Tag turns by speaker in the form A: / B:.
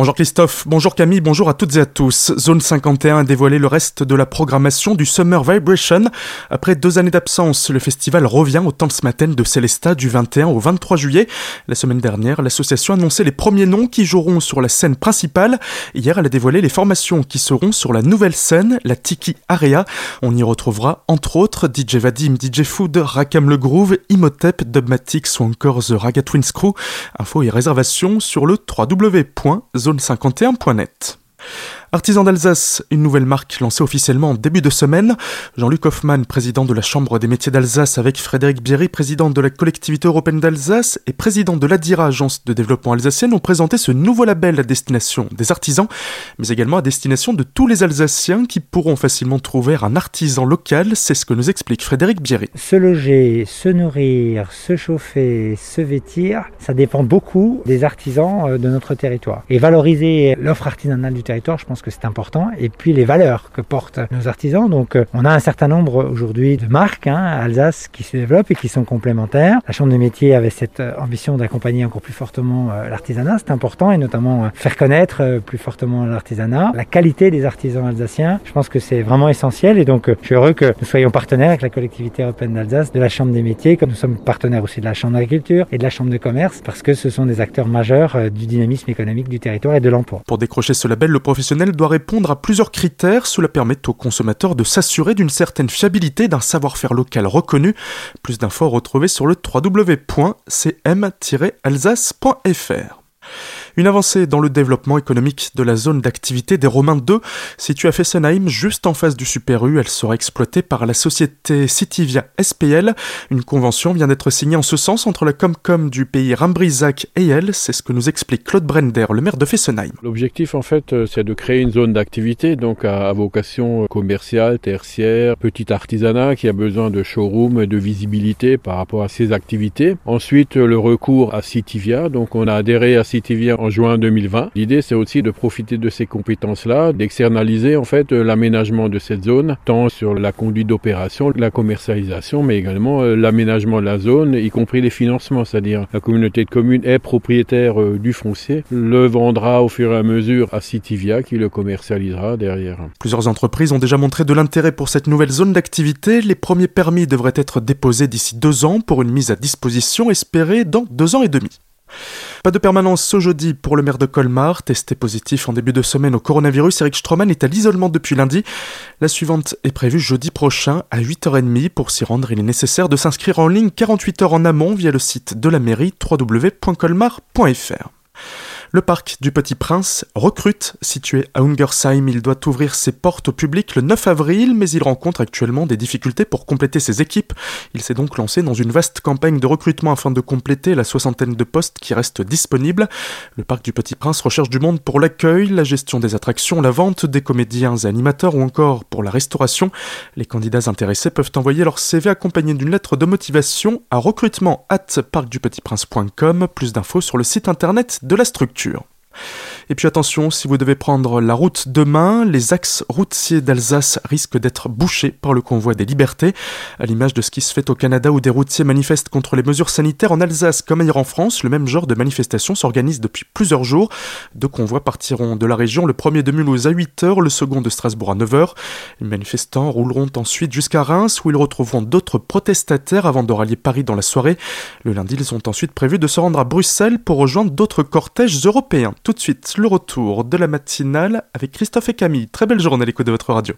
A: Bonjour Christophe, bonjour Camille, bonjour à toutes et à tous. Zone 51 a dévoilé le reste de la programmation du Summer Vibration. Après deux années d'absence, le festival revient au temps matin de Célesta du 21 au 23 juillet. La semaine dernière, l'association annonçait les premiers noms qui joueront sur la scène principale. Hier, elle a dévoilé les formations qui seront sur la nouvelle scène, la Tiki Area. On y retrouvera entre autres DJ Vadim, DJ Food, Rakam Le Groove, Imhotep, Dubmatics ou encore The Raga Twins Crew. Infos et réservations sur le www.zone51.net. Artisan d'Alsace, une nouvelle marque lancée officiellement en début de semaine. Jean-Luc Hoffmann, président de la Chambre des métiers d'Alsace, avec Frédéric Bierry, président de la collectivité européenne d'Alsace et président de l'ADIRA, agence de développement alsacienne, ont présenté ce nouveau label à destination des artisans, mais également à destination de tous les Alsaciens qui pourront facilement trouver un artisan local. C'est ce que nous explique Frédéric Bierry.
B: Se loger, se nourrir, se chauffer, se vêtir, ça dépend beaucoup des artisans euh, de notre territoire. Et valoriser l'offre artisanale du territoire, je pense que c'est important. Et puis les valeurs que portent nos artisans. Donc euh, on a un certain nombre aujourd'hui de marques hein, Alsace qui se développent et qui sont complémentaires. La Chambre des métiers avait cette euh, ambition d'accompagner encore plus fortement euh, l'artisanat. C'est important et notamment faire connaître plus fortement l'artisanat. La qualité des artisans alsaciens, je pense que c'est vraiment essentiel. Et donc je suis heureux que nous soyons partenaires avec la collectivité européenne d'Alsace, de la Chambre des métiers, comme nous sommes partenaires aussi de la Chambre d'agriculture et de la Chambre de commerce, parce que ce sont des acteurs majeurs du dynamisme économique du territoire et de l'emploi.
A: Pour décrocher ce label, le professionnel doit répondre à plusieurs critères. Cela permet aux consommateurs de s'assurer d'une certaine fiabilité d'un savoir-faire local reconnu. Plus d'infos retrouvées sur le www.cm-alsace.fr. Une avancée dans le développement économique de la zone d'activité des Romains 2, située à Fessenheim, juste en face du Super U. Elle sera exploitée par la société Citivia SPL. Une convention vient d'être signée en ce sens entre la Comcom du pays Rambrisac et elle. C'est ce que nous explique Claude Brender, le maire de Fessenheim.
C: L'objectif, en fait, euh, c'est de créer une zone d'activité, donc à vocation commerciale, tertiaire, petit artisanat qui a besoin de showroom et de visibilité par rapport à ses activités. Ensuite, le recours à Citivia. Donc, on a adhéré à Citivia en juin 2020. L'idée, c'est aussi de profiter de ces compétences-là, d'externaliser en fait euh, l'aménagement de cette zone, tant sur la conduite d'opération, la commercialisation, mais également euh, l'aménagement de la zone, y compris les financements, c'est-à-dire la communauté de communes est propriétaire euh, du foncier, le vendra au fur et à mesure à Citivia qui le commercialisera derrière.
A: Plusieurs entreprises ont déjà montré de l'intérêt pour cette nouvelle zone d'activité. Les premiers permis devraient être déposés d'ici deux ans pour une mise à disposition espérée dans deux ans et demi. Pas de permanence ce jeudi pour le maire de Colmar, testé positif en début de semaine au coronavirus. Eric Stroman est à l'isolement depuis lundi. La suivante est prévue jeudi prochain à 8h30. Pour s'y rendre, il est nécessaire de s'inscrire en ligne 48 heures en amont via le site de la mairie www.colmar.fr. Le parc du Petit Prince recrute. Situé à Ungersheim, il doit ouvrir ses portes au public le 9 avril, mais il rencontre actuellement des difficultés pour compléter ses équipes. Il s'est donc lancé dans une vaste campagne de recrutement afin de compléter la soixantaine de postes qui restent disponibles. Le parc du Petit Prince recherche du monde pour l'accueil, la gestion des attractions, la vente des comédiens et animateurs ou encore pour la restauration. Les candidats intéressés peuvent envoyer leur CV accompagné d'une lettre de motivation à recrutement at parcdupetitprince.com. Plus d'infos sur le site internet de la structure culture. Et puis attention, si vous devez prendre la route demain, les axes routiers d'Alsace risquent d'être bouchés par le convoi des libertés, à l'image de ce qui se fait au Canada où des routiers manifestent contre les mesures sanitaires en Alsace comme ailleurs en France. Le même genre de manifestation s'organise depuis plusieurs jours. Deux convois partiront de la région, le premier de Mulhouse à 8h, le second de Strasbourg à 9h. Les manifestants rouleront ensuite jusqu'à Reims où ils retrouveront d'autres protestataires avant de rallier Paris dans la soirée. Le lundi, ils ont ensuite prévu de se rendre à Bruxelles pour rejoindre d'autres cortèges européens. Tout de suite, le retour de la matinale avec Christophe et Camille. Très belle journée à l'écoute de votre radio.